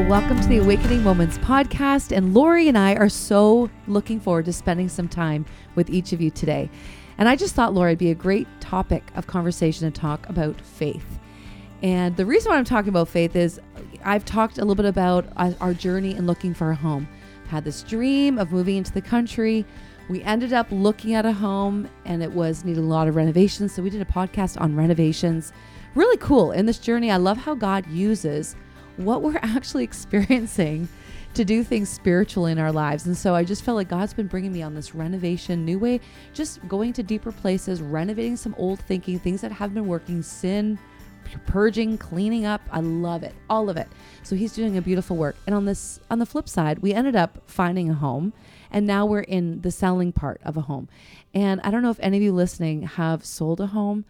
welcome to the Awakening Moments podcast. And Lori and I are so looking forward to spending some time with each of you today. And I just thought, Lori, it'd be a great topic of conversation to talk about faith. And the reason why I'm talking about faith is I've talked a little bit about our journey in looking for a home. Had this dream of moving into the country. We ended up looking at a home and it was needing a lot of renovations. So we did a podcast on renovations. Really cool. In this journey, I love how God uses what we're actually experiencing to do things spiritual in our lives. And so I just felt like God's been bringing me on this renovation, new way, just going to deeper places, renovating some old thinking, things that have been working, sin, purging, cleaning up. I love it, all of it. So he's doing a beautiful work. And on this, on the flip side, we ended up finding a home, and now we're in the selling part of a home. And I don't know if any of you listening have sold a home.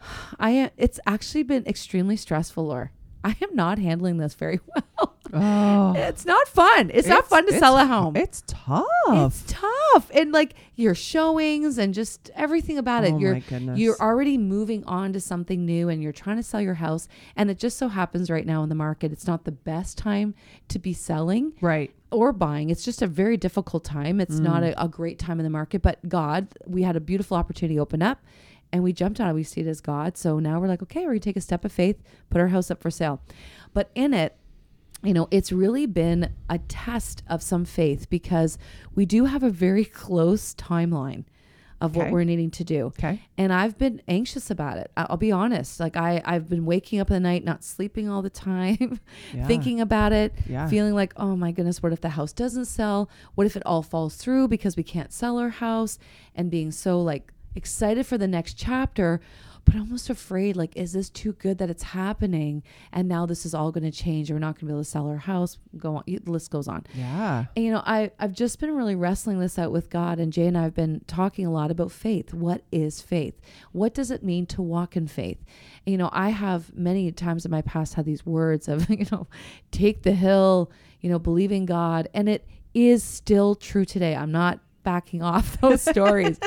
I it's actually been extremely stressful, or I am not handling this very well. Oh. It's not fun. It's, it's not fun to sell a home. It's tough. It's tough. And like your showings and just everything about it. Oh you're my goodness. you're already moving on to something new and you're trying to sell your house. And it just so happens right now in the market, it's not the best time to be selling. Right. Or buying. It's just a very difficult time. It's mm. not a, a great time in the market. But God, we had a beautiful opportunity open up and we jumped on it. We see it as God. So now we're like, okay, we're gonna take a step of faith, put our house up for sale. But in it, you know, it's really been a test of some faith because we do have a very close timeline of okay. what we're needing to do. Okay. And I've been anxious about it. I'll be honest. Like I, I've been waking up at night, not sleeping all the time, yeah. thinking about it, yeah. feeling like, oh my goodness, what if the house doesn't sell? What if it all falls through because we can't sell our house? And being so like excited for the next chapter, but almost afraid like, is this too good that it's happening? And now this is all going to change. We're not going to be able to sell our house. Go on. The list goes on. Yeah. And, you know, I, I've just been really wrestling this out with God. And Jay and I have been talking a lot about faith. What is faith? What does it mean to walk in faith? And, you know, I have many times in my past had these words of, you know, take the hill, you know, believe in God. And it is still true today. I'm not backing off those stories.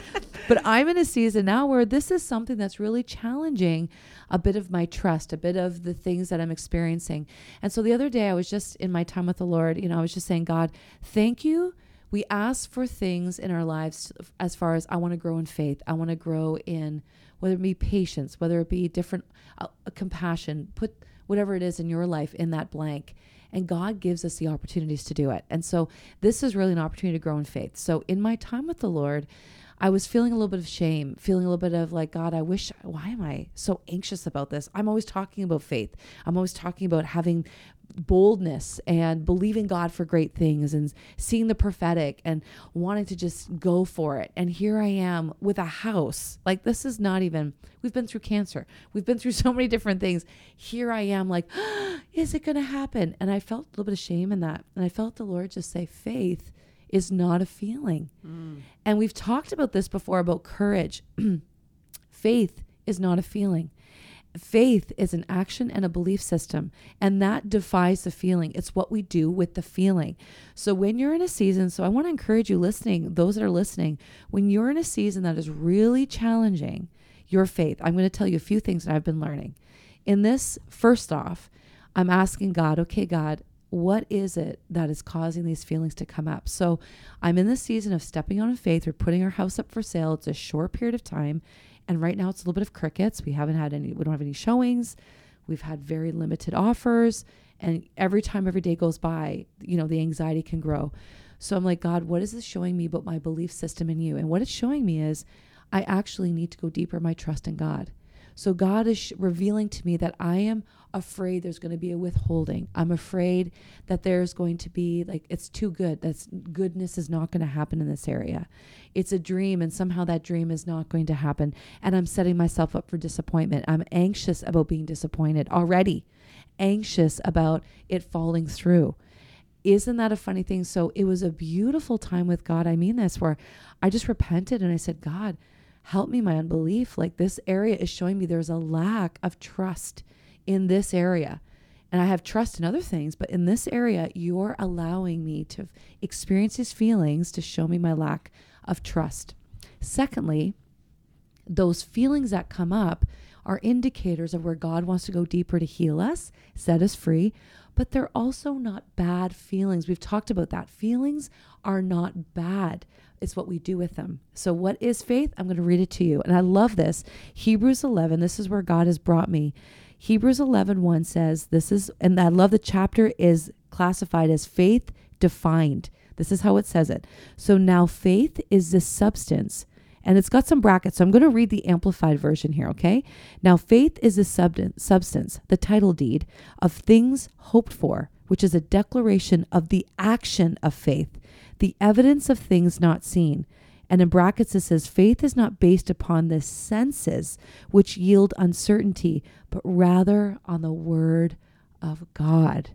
but I'm in a season now where this is something that's really challenging a bit of my trust, a bit of the things that I'm experiencing. And so the other day I was just in my time with the Lord, you know, I was just saying, God, thank you. We ask for things in our lives as far as I want to grow in faith. I want to grow in whether it be patience, whether it be different uh, compassion, put whatever it is in your life in that blank and God gives us the opportunities to do it. And so this is really an opportunity to grow in faith. So in my time with the Lord, I was feeling a little bit of shame, feeling a little bit of like, God, I wish, why am I so anxious about this? I'm always talking about faith. I'm always talking about having boldness and believing God for great things and seeing the prophetic and wanting to just go for it. And here I am with a house. Like, this is not even, we've been through cancer, we've been through so many different things. Here I am, like, is it going to happen? And I felt a little bit of shame in that. And I felt the Lord just say, faith is not a feeling. Mm. And we've talked about this before about courage. faith is not a feeling. Faith is an action and a belief system, and that defies the feeling. It's what we do with the feeling. So, when you're in a season, so I want to encourage you listening, those that are listening, when you're in a season that is really challenging your faith, I'm going to tell you a few things that I've been learning. In this, first off, I'm asking God, okay, God, what is it that is causing these feelings to come up? So I'm in the season of stepping out on faith. We're putting our house up for sale. It's a short period of time. And right now it's a little bit of crickets. We haven't had any, we don't have any showings. We've had very limited offers. And every time every day goes by, you know, the anxiety can grow. So I'm like, God, what is this showing me about my belief system in you? And what it's showing me is I actually need to go deeper in my trust in God. So God is sh- revealing to me that I am afraid there's going to be a withholding. I'm afraid that there's going to be like it's too good. That's goodness is not going to happen in this area. It's a dream and somehow that dream is not going to happen and I'm setting myself up for disappointment. I'm anxious about being disappointed already. Anxious about it falling through. Isn't that a funny thing? So it was a beautiful time with God. I mean this where I just repented and I said, God, help me my unbelief. Like this area is showing me there's a lack of trust in this area. And I have trust in other things, but in this area, you're allowing me to experience these feelings to show me my lack of trust. Secondly, those feelings that come up are indicators of where God wants to go deeper to heal us, set us free, but they're also not bad feelings. We've talked about that. Feelings are not bad. It's what we do with them. So, what is faith? I'm going to read it to you. And I love this. Hebrews 11, this is where God has brought me. Hebrews 11, 1 says, This is, and I love the chapter is classified as faith defined. This is how it says it. So now faith is the substance, and it's got some brackets. So I'm going to read the amplified version here, okay? Now faith is the substance, the title deed of things hoped for, which is a declaration of the action of faith, the evidence of things not seen. And in brackets, it says, faith is not based upon the senses, which yield uncertainty, but rather on the word of God.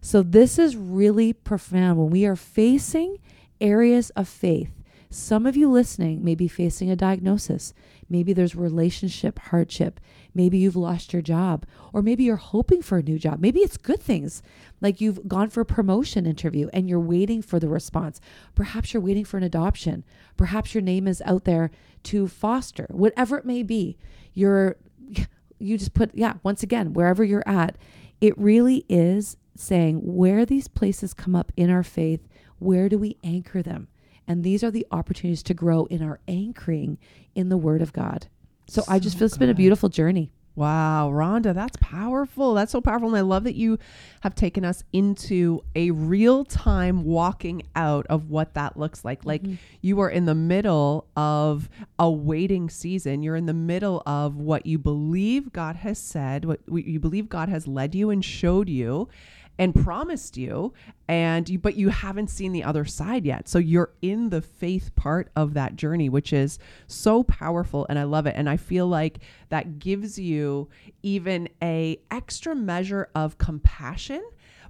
So, this is really profound. When we are facing areas of faith, some of you listening may be facing a diagnosis. Maybe there's relationship hardship. Maybe you've lost your job, or maybe you're hoping for a new job. Maybe it's good things, like you've gone for a promotion interview and you're waiting for the response. Perhaps you're waiting for an adoption. Perhaps your name is out there to foster, whatever it may be. You're, you just put, yeah, once again, wherever you're at, it really is saying where these places come up in our faith, where do we anchor them? And these are the opportunities to grow in our anchoring in the Word of God. So, so I just feel it's good. been a beautiful journey. Wow, Rhonda, that's powerful. That's so powerful. And I love that you have taken us into a real time walking out of what that looks like. Like mm-hmm. you are in the middle of a waiting season. You're in the middle of what you believe God has said, what you believe God has led you and showed you and promised you and you but you haven't seen the other side yet so you're in the faith part of that journey which is so powerful and i love it and i feel like that gives you even a extra measure of compassion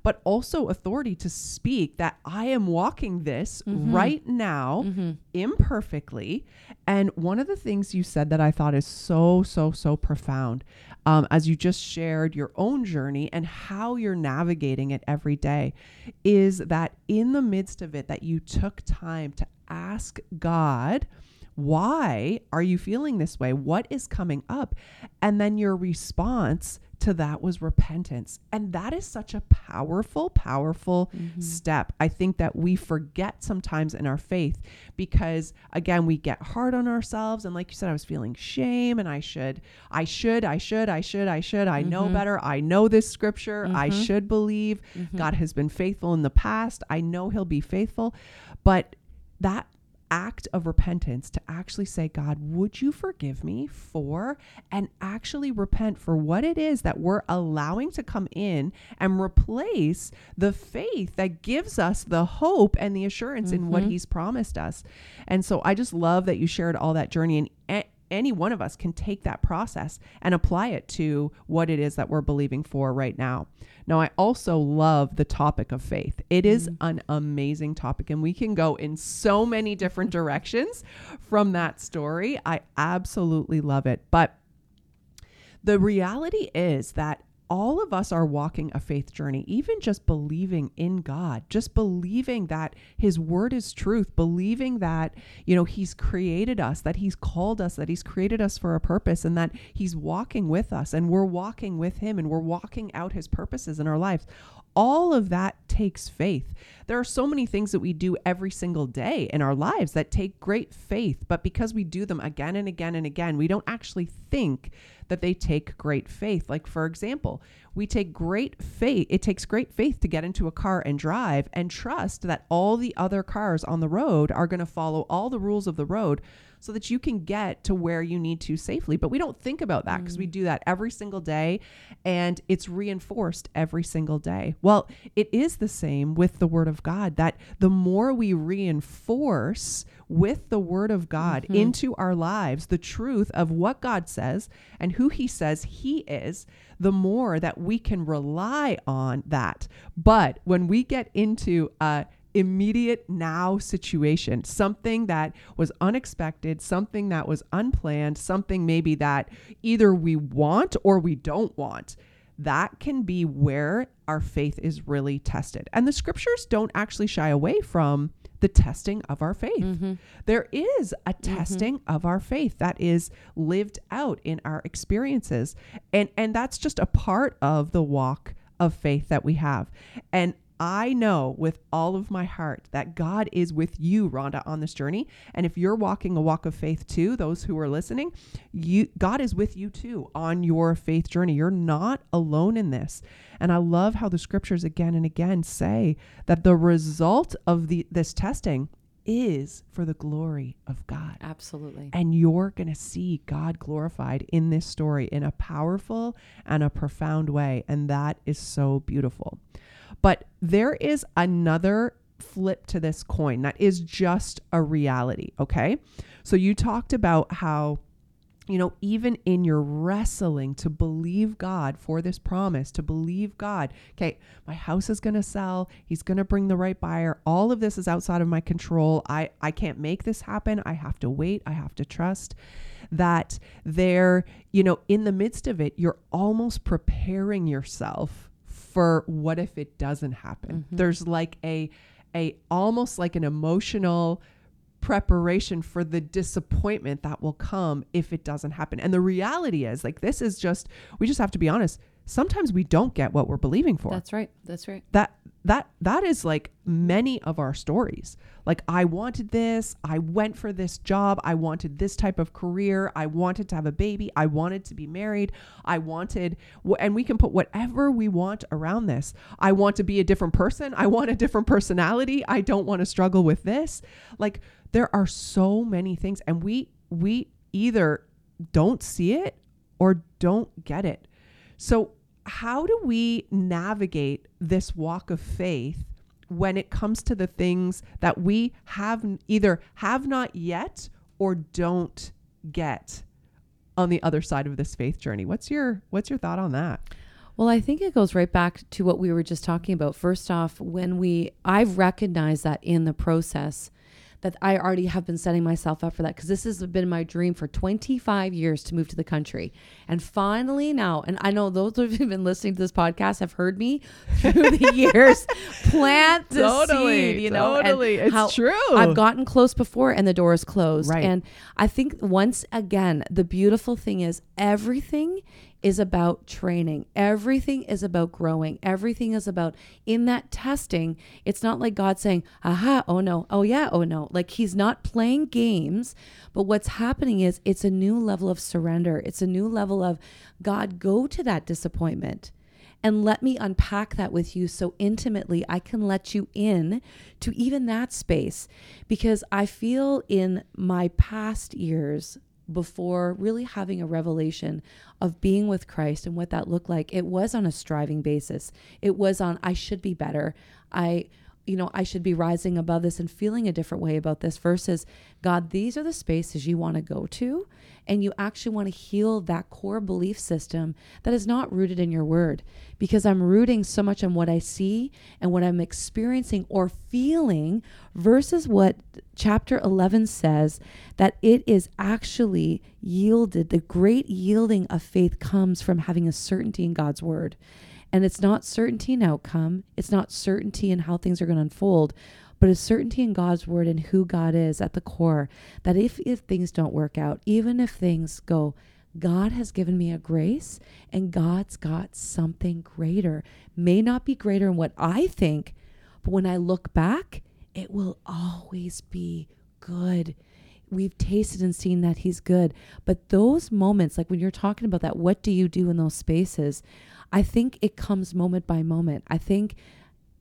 but also authority to speak that I am walking this mm-hmm. right now mm-hmm. imperfectly. And one of the things you said that I thought is so, so, so profound um, as you just shared your own journey and how you're navigating it every day is that in the midst of it, that you took time to ask God why are you feeling this way? What is coming up? And then your response to that was repentance. And that is such a powerful, powerful mm-hmm. step. I think that we forget sometimes in our faith because, again, we get hard on ourselves. And like you said, I was feeling shame and I should, I should, I should, I should, I should, I mm-hmm. know better. I know this scripture. Mm-hmm. I should believe mm-hmm. God has been faithful in the past. I know He'll be faithful. But that act of repentance to actually say, God, would you forgive me for, and actually repent for what it is that we're allowing to come in and replace the faith that gives us the hope and the assurance mm-hmm. in what mm-hmm. He's promised us. And so I just love that you shared all that journey. And any one of us can take that process and apply it to what it is that we're believing for right now. Now, I also love the topic of faith. It is mm. an amazing topic, and we can go in so many different directions from that story. I absolutely love it. But the reality is that all of us are walking a faith journey, even just believing in God, just believing that His word is truth, believing that, you know, He's created us, that He's called us, that He's created us for a purpose, and that He's walking with us, and we're walking with Him, and we're walking out His purposes in our lives. All of that takes faith. There are so many things that we do every single day in our lives that take great faith, but because we do them again and again and again, we don't actually think that they take great faith. Like, for example, we take great faith, it takes great faith to get into a car and drive and trust that all the other cars on the road are going to follow all the rules of the road so that you can get to where you need to safely. But we don't think about that because mm. we do that every single day and it's reinforced every single day. Well, it is the same with the Word of God that the more we reinforce with the Word of God mm-hmm. into our lives the truth of what God says and who He says He is, the more that we can rely on that. But when we get into a immediate now situation, something that was unexpected, something that was unplanned, something maybe that either we want or we don't want. That can be where our faith is really tested. And the scriptures don't actually shy away from the testing of our faith. Mm-hmm. There is a testing of our faith that is lived out in our experiences. And and that's just a part of the walk of faith that we have. And I know with all of my heart that God is with you, Rhonda, on this journey. And if you're walking a walk of faith too, those who are listening, you God is with you too on your faith journey. You're not alone in this. And I love how the scriptures again and again say that the result of the this testing is for the glory of God. Absolutely. And you're going to see God glorified in this story in a powerful and a profound way. And that is so beautiful. But there is another flip to this coin that is just a reality. Okay. So you talked about how you know, even in your wrestling to believe God for this promise, to believe God, okay, my house is going to sell, he's going to bring the right buyer. All of this is outside of my control. I I can't make this happen. I have to wait, I have to trust that there, you know, in the midst of it, you're almost preparing yourself for what if it doesn't happen. Mm-hmm. There's like a a almost like an emotional preparation for the disappointment that will come if it doesn't happen. And the reality is, like, this is just, we just have to be honest. Sometimes we don't get what we're believing for. That's right. That's right. that that that is like many of our stories. Like I wanted this, I went for this job, I wanted this type of career, I wanted to have a baby, I wanted to be married, I wanted and we can put whatever we want around this. I want to be a different person, I want a different personality, I don't want to struggle with this. Like there are so many things and we we either don't see it or don't get it. So how do we navigate this walk of faith when it comes to the things that we have either have not yet or don't get on the other side of this faith journey what's your what's your thought on that Well, I think it goes right back to what we were just talking about. First off, when we, I've recognized that in the process that I already have been setting myself up for that because this has been my dream for 25 years to move to the country. And finally now, and I know those of you who've been listening to this podcast have heard me through the years plant the Totally, seed, you know, totally. It's true. I've gotten close before and the door is closed. Right. And I think once again, the beautiful thing is everything is about training. Everything is about growing. Everything is about in that testing. It's not like God saying, aha, oh no, oh yeah, oh no. Like he's not playing games, but what's happening is it's a new level of surrender. It's a new level of God, go to that disappointment and let me unpack that with you so intimately I can let you in to even that space because I feel in my past years before really having a revelation of being with Christ and what that looked like it was on a striving basis. It was on I should be better. I you know I should be rising above this and feeling a different way about this versus God these are the spaces you want to go to and you actually want to heal that core belief system that is not rooted in your word because I'm rooting so much on what I see and what I'm experiencing or feeling versus what chapter 11 says that it is actually yielded. The great yielding of faith comes from having a certainty in God's word. And it's not certainty in outcome, it's not certainty in how things are going to unfold, but a certainty in God's word and who God is at the core. That if, if things don't work out, even if things go, God has given me a grace and God's got something greater. May not be greater in what I think, but when I look back, it will always be good. We've tasted and seen that He's good. But those moments, like when you're talking about that, what do you do in those spaces? I think it comes moment by moment. I think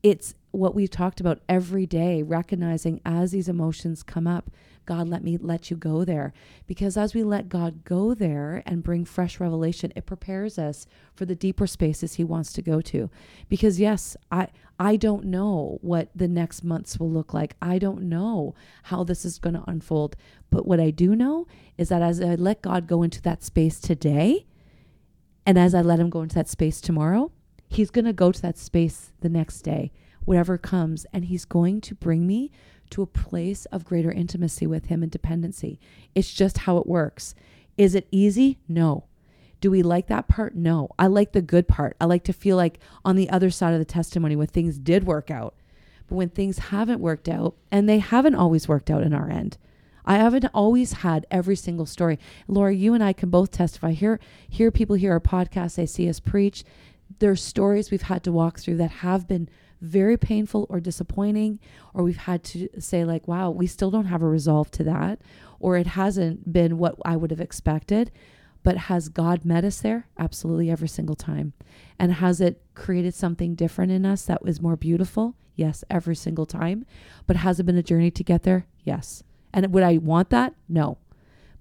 it's what we've talked about every day, recognizing as these emotions come up, God, let me let you go there. Because as we let God go there and bring fresh revelation, it prepares us for the deeper spaces He wants to go to. Because yes, I I don't know what the next months will look like. I don't know how this is going to unfold. But what I do know is that as I let God go into that space today, and as I let Him go into that space tomorrow, He's going to go to that space the next day, whatever comes, and He's going to bring me to a place of greater intimacy with Him and dependency. It's just how it works. Is it easy? No. Do we like that part? No. I like the good part. I like to feel like on the other side of the testimony when things did work out. But when things haven't worked out, and they haven't always worked out in our end, I haven't always had every single story. Lori, you and I can both testify. Hear hear people hear our podcast, they see us preach. There's stories we've had to walk through that have been very painful or disappointing, or we've had to say, like, wow, we still don't have a resolve to that, or it hasn't been what I would have expected. But has God met us there? Absolutely every single time. And has it created something different in us that was more beautiful? Yes, every single time. But has it been a journey to get there? Yes. And would I want that? No.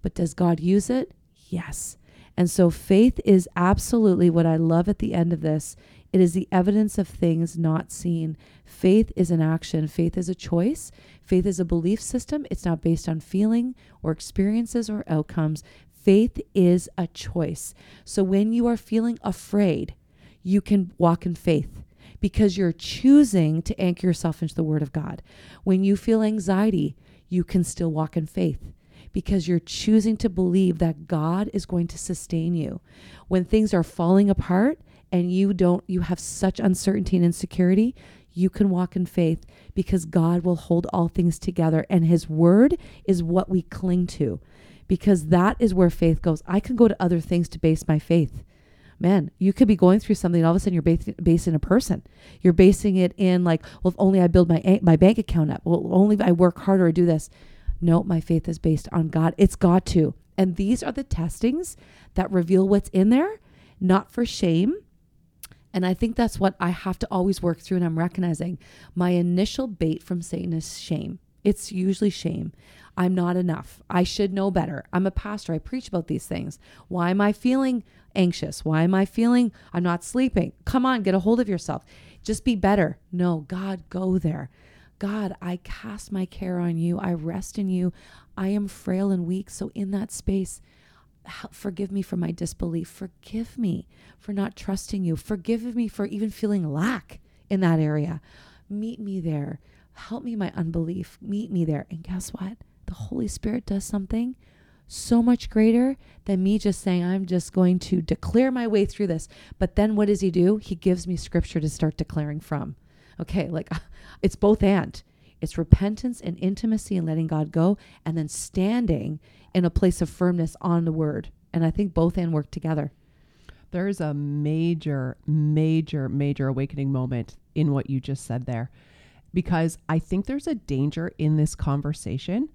But does God use it? Yes. And so faith is absolutely what I love at the end of this it is the evidence of things not seen. Faith is an action. Faith is a choice. Faith is a belief system. It's not based on feeling or experiences or outcomes. Faith is a choice. So when you are feeling afraid, you can walk in faith because you're choosing to anchor yourself into the Word of God. When you feel anxiety, you can still walk in faith because you're choosing to believe that God is going to sustain you. When things are falling apart, and you don't you have such uncertainty and insecurity you can walk in faith because God will hold all things together and his word is what we cling to. Because that is where faith goes. I can go to other things to base my faith man you could be going through something all of a sudden you're basing, basing a person you're basing it in like well if only i build my my bank account up well only i work harder or do this no my faith is based on god it's got to and these are the testings that reveal what's in there not for shame and I think that's what I have to always work through. And I'm recognizing my initial bait from Satan is shame. It's usually shame. I'm not enough. I should know better. I'm a pastor. I preach about these things. Why am I feeling anxious? Why am I feeling I'm not sleeping? Come on, get a hold of yourself. Just be better. No, God, go there. God, I cast my care on you. I rest in you. I am frail and weak. So, in that space, forgive me for my disbelief. Forgive me for not trusting you. Forgive me for even feeling lack in that area. Meet me there. Help me my unbelief. Meet me there. And guess what? The Holy Spirit does something so much greater than me just saying, I'm just going to declare my way through this. But then what does he do? He gives me scripture to start declaring from. Okay, like it's both and. It's repentance and intimacy and letting God go, and then standing in a place of firmness on the word. And I think both and work together. There's a major, major, major awakening moment in what you just said there, because I think there's a danger in this conversation.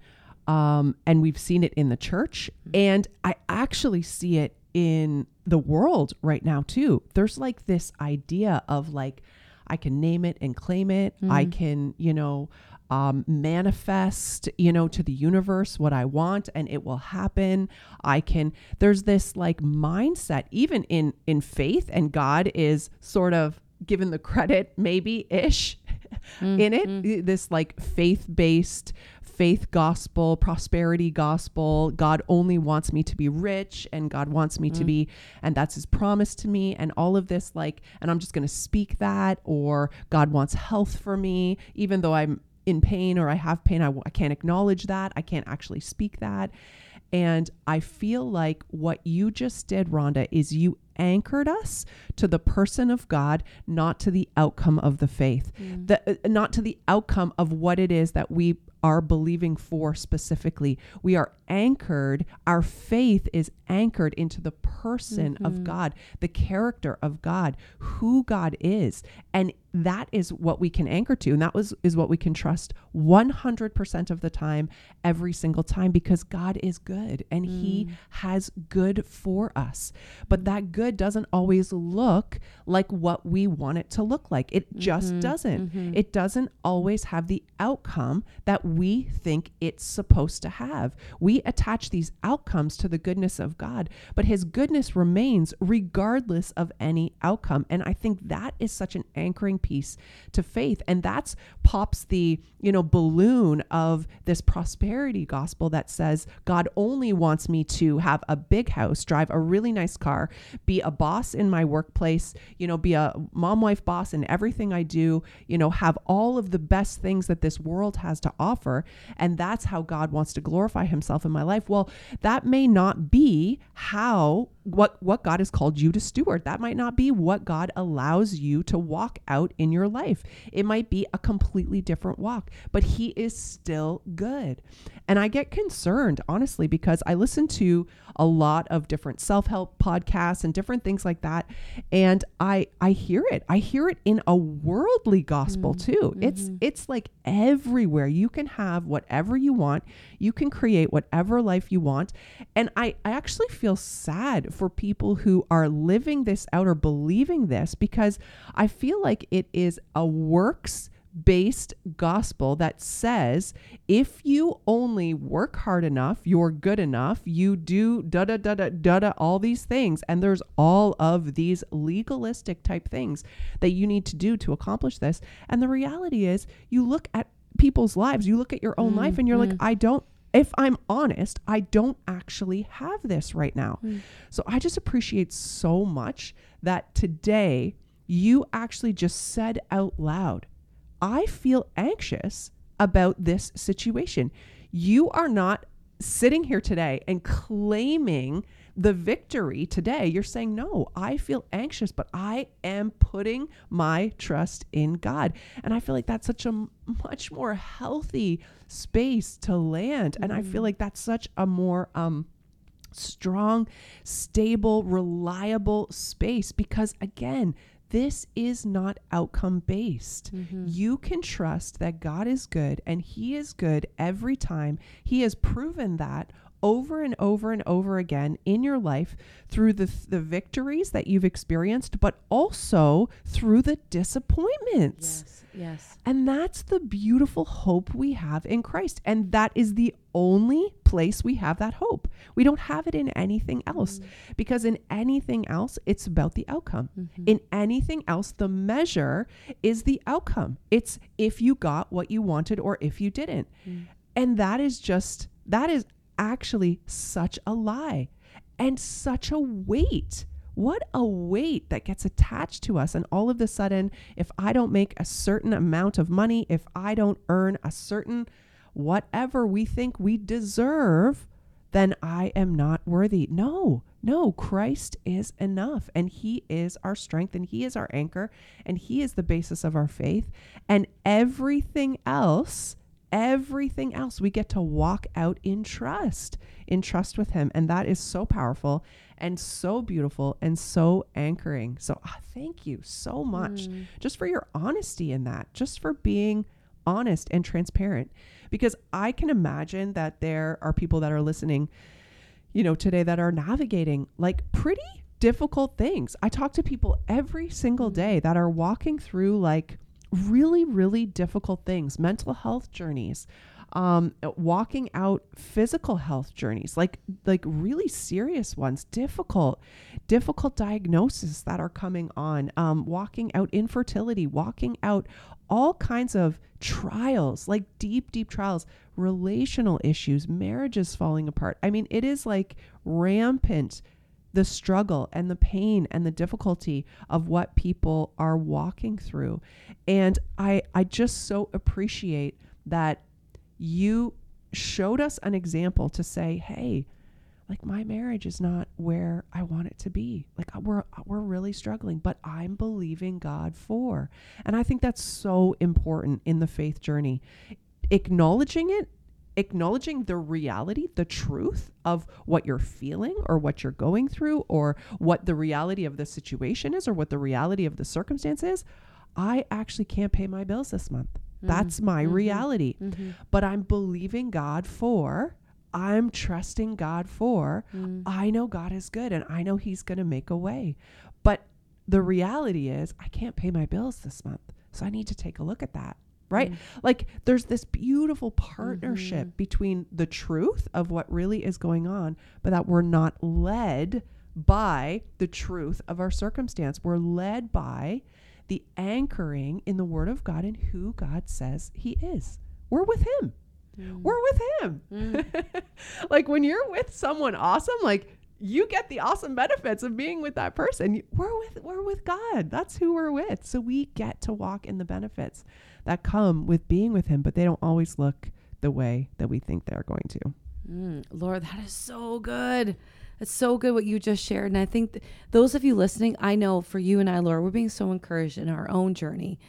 Um, and we've seen it in the church, mm-hmm. and I actually see it in the world right now, too. There's like this idea of like, I can name it and claim it. Mm. I can, you know, um, manifest, you know, to the universe what I want and it will happen. I can, there's this like mindset, even in, in faith, and God is sort of given the credit, maybe ish, mm, in it. Mm. This like faith based, faith gospel, prosperity gospel. God only wants me to be rich and God wants me mm. to be, and that's his promise to me. And all of this, like, and I'm just going to speak that, or God wants health for me, even though I'm in pain or I have pain. I, I can't acknowledge that. I can't actually speak that. And I feel like what you just did, Rhonda, is you anchored us to the person of God, not to the outcome of the faith, mm. the, uh, not to the outcome of what it is that we are believing for specifically. We are anchored, our faith is anchored into the person mm-hmm. of God, the character of God, who God is. And that is what we can anchor to and that was is what we can trust 100% of the time every single time because God is good and mm. he has good for us but that good doesn't always look like what we want it to look like it mm-hmm. just doesn't mm-hmm. it doesn't always have the outcome that we think it's supposed to have we attach these outcomes to the goodness of God but his goodness remains regardless of any outcome and i think that is such an anchoring piece to faith. And that's pops the, you know, balloon of this prosperity gospel that says God only wants me to have a big house, drive a really nice car, be a boss in my workplace, you know, be a mom wife boss in everything I do, you know, have all of the best things that this world has to offer offer and that's how God wants to glorify himself in my life. Well, that may not be how what what God has called you to steward. That might not be what God allows you to walk out in your life. It might be a completely different walk, but he is still good. And I get concerned honestly because I listen to a lot of different self-help podcasts and different things like that and I I hear it. I hear it in a worldly gospel mm-hmm. too. Mm-hmm. It's it's like everywhere. You can have whatever you want. You can create whatever life you want. And I I actually feel sad for people who are living this out or believing this because I feel like it is a works based gospel that says if you only work hard enough, you're good enough, you do da da da da da da all these things, and there's all of these legalistic type things that you need to do to accomplish this. And the reality is, you look at people's lives, you look at your own mm, life, and you're mm. like, I don't if I'm honest, I don't actually have this right now. Mm. So I just appreciate so much that today you actually just said out loud, I feel anxious about this situation. You are not sitting here today and claiming the victory today. You're saying, No, I feel anxious, but I am putting my trust in God. And I feel like that's such a much more healthy space to land. Mm-hmm. And I feel mm-hmm. like that's such a more, um, strong, stable, reliable space because again, this is not outcome based. Mm-hmm. You can trust that God is good and He is good every time. He has proven that over and over and over again in your life through the, the victories that you've experienced, but also through the disappointments. Yes, yes. And that's the beautiful hope we have in Christ. And that is the only place we have that hope. We don't have it in anything else mm-hmm. because in anything else, it's about the outcome. Mm-hmm. In anything else, the measure is the outcome. It's if you got what you wanted or if you didn't. Mm. And that is just, that is actually such a lie and such a weight. What a weight that gets attached to us. And all of a sudden, if I don't make a certain amount of money, if I don't earn a certain whatever we think we deserve, then I am not worthy. No, no, Christ is enough and He is our strength and He is our anchor and He is the basis of our faith. And everything else everything else we get to walk out in trust, in trust with Him. And that is so powerful and so beautiful and so anchoring. So uh, thank you so much mm. just for your honesty in that, just for being honest and transparent. Because I can imagine that there are people that are listening, you know, today that are navigating like pretty difficult things. I talk to people every single mm. day that are walking through like, really, really difficult things, mental health journeys, um, walking out physical health journeys, like like really serious ones, difficult, difficult diagnoses that are coming on, um, walking out infertility, walking out all kinds of trials, like deep, deep trials, relational issues, marriages falling apart. I mean, it is like rampant the struggle and the pain and the difficulty of what people are walking through. And I I just so appreciate that you showed us an example to say, "Hey, like my marriage is not where I want it to be. Like uh, we're uh, we're really struggling, but I'm believing God for." And I think that's so important in the faith journey. Acknowledging it acknowledging the reality, the truth of what you're feeling or what you're going through or what the reality of the situation is or what the reality of the circumstance is, I actually can't pay my bills this month. Mm-hmm. That's my mm-hmm. reality. Mm-hmm. But I'm believing God for, I'm trusting God for, mm. I know God is good and I know He's going to make a way. But the reality is, I can't pay my bills this month. So I need to take a look at that right? Mm. Like there's this beautiful partnership mm-hmm. between the truth of what really is going on, but that we're not led by the truth of our circumstance. We're led by the anchoring in the word of God and who God says he is. We're with him. Mm. We're with him. Mm. like when you're with someone awesome, like you get the awesome benefits of being with that person. We're with we're with God. That's who we're with. So we get to walk in the benefits that come with being with him, but they don't always look the way that we think they're going to. Mm, Lori, that is so good. It's so good what you just shared. And I think th- those of you listening, I know for you and I, Lori, we're being so encouraged in our own journey,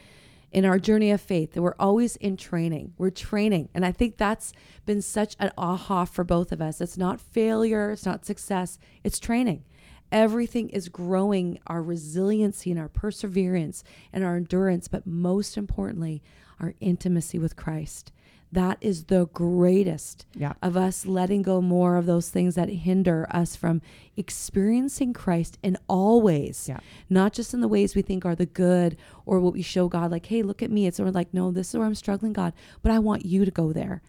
in our journey of faith, that we're always in training. We're training. And I think that's been such an aha for both of us. It's not failure, it's not success, it's training. Everything is growing our resiliency and our perseverance and our endurance, but most importantly, our intimacy with Christ that is the greatest Yeah. of us letting go more of those things that hinder us from experiencing Christ in all ways, Yeah. not just in the ways we think are the good or what we show God, like, hey, look at me. It's sort of like, no, this is where I'm struggling, God, but I want you to go there.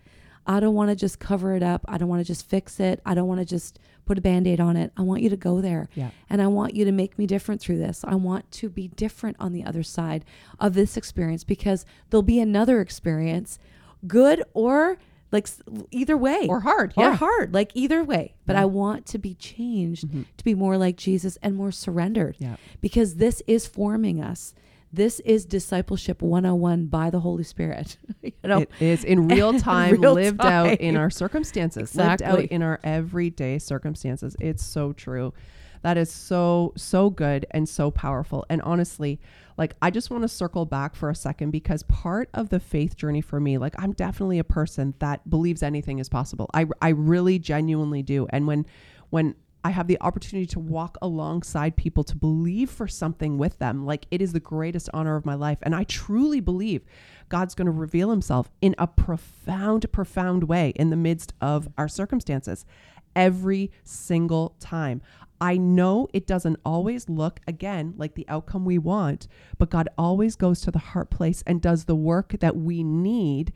I don't want to just cover it up. I don't want to just fix it. I don't want to just put a band aid on it. I want you to go there. Yeah. And I want you to make me different through this. I want to be different on the other side of this experience because there'll be another experience, good or like either way Or hard. or yeah. hard, like either way. But Yeah. I want to be changed Mhm. to be more like Jesus and more surrendered Yeah. because this is forming us. This is discipleship 101 by the Holy Spirit. you know, It is in real time, real lived out in our circumstances, lived out in our everyday circumstances. It's so true. That is so, so good and so powerful. And honestly, like, I just want to circle back for a second because part of the faith journey for me, like, I'm definitely a person that believes anything is possible. I, I really genuinely do. And when, when, I have the opportunity to walk alongside people to believe for something with them. Like it is the greatest honor of my life. And I truly believe God's going to reveal himself in a profound, profound way in the midst of our circumstances every single time. I know it doesn't always look, again, like the outcome we want, but God always goes to the heart place and does the work that we need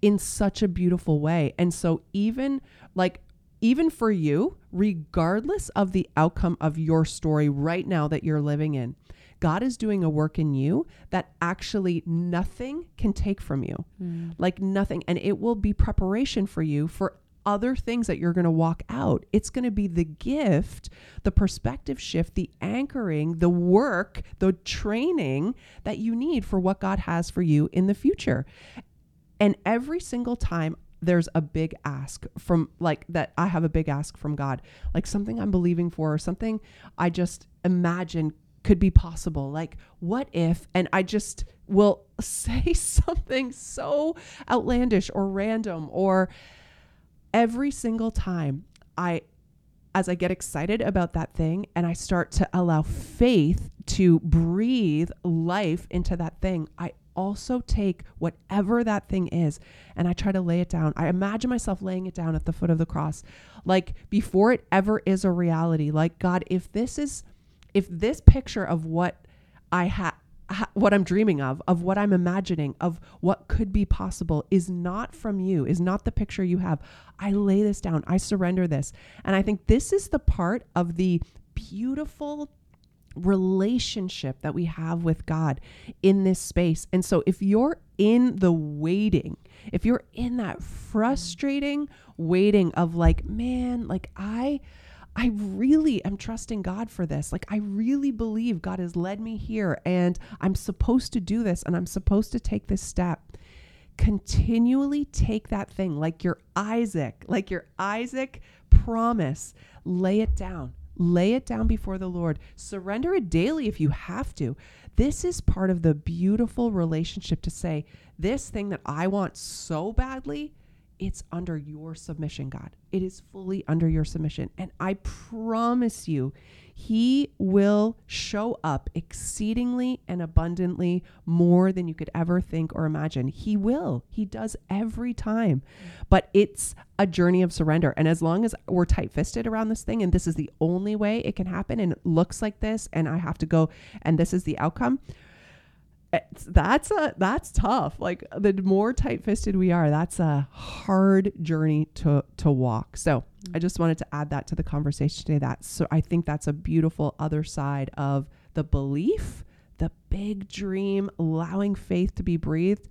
in such a beautiful way. And so, even like, even for you, regardless of the outcome of your story right now that you're living in, God is doing a work in you that actually nothing can take from you. Mm. Like nothing. And it will be preparation for you for other things that you're going to walk out. It's going to be the gift, the perspective shift, the anchoring, the work, the training that you need for what God has for you in the future. And every single time there's a big ask from like that I have a big ask from God, like something I'm believing for or something I just imagine could be possible. Like, what if? And I just will say something so outlandish or random or every single time I as I get excited about that thing and I start to allow faith to breathe life into that thing, I also take whatever that thing is and I try to lay it down. I imagine myself laying it down at the foot of the cross. Like before it ever is a reality. Like God, if this is if this picture of what I have ha- what I'm dreaming of, of what I'm imagining, of what could be possible is not from you, is not the picture you have. I lay this down. I surrender this. And I think this is the part of the beautiful relationship that we have with God in this space. And so if you're in the waiting, if you're in that frustrating waiting of like, man, like I I really am trusting God for this. Like, I really believe God has led me here and I'm supposed to do this and I'm supposed to take this step. Continually take that thing like your Isaac, like your Isaac promise, lay it down. Lay it down before the Lord. Surrender it daily if you have to. This is part of the beautiful relationship to say, this thing that I want so badly, it's under your submission, God. It is fully under your submission. And I promise you, He will show up exceedingly and abundantly more than you could ever think or imagine. He will. He does every time. But it's a journey of surrender. And as long as we're tight fisted around this thing, and this is the only way it can happen, and it looks like this, and I have to go, and this is the outcome it's, that's a that's tough. Like the more tight-fisted we are that's a hard journey to to walk. So i just wanted to add that to the conversation today that so i think that's a beautiful other side of the belief the big dream allowing faith to be breathed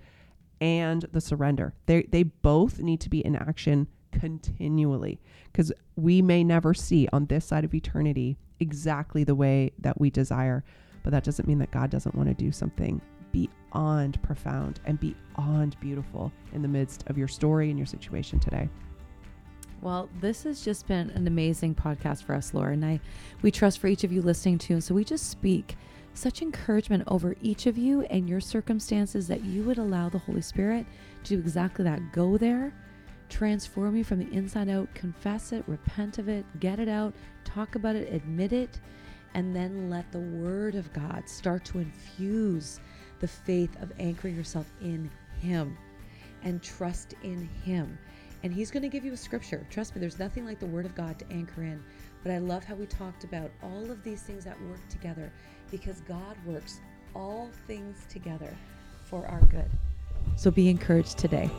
and the surrender. They they both need to be in action continually because we may never see on this side of eternity exactly the way that we desire but that doesn't mean that God doesn't want to do something beyond profound and beyond beautiful in the midst of your story and your situation today. Well, this has just been an amazing podcast for us, Lori, and I we trust for each of you listening to. And so we just speak such encouragement over each of you and your circumstances that you would allow the Holy Spirit to do exactly that. Go there, transform you from the inside out, confess it, repent of it, get it out, talk about it, admit it, and then let the Word of God start to infuse the faith of anchoring yourself in Him and trust in Him. And He's going to give you a scripture. Trust me, there's nothing like the Word of God to anchor in. But I love how we talked about all of these things that work together because God works all things together for our good. So be encouraged today.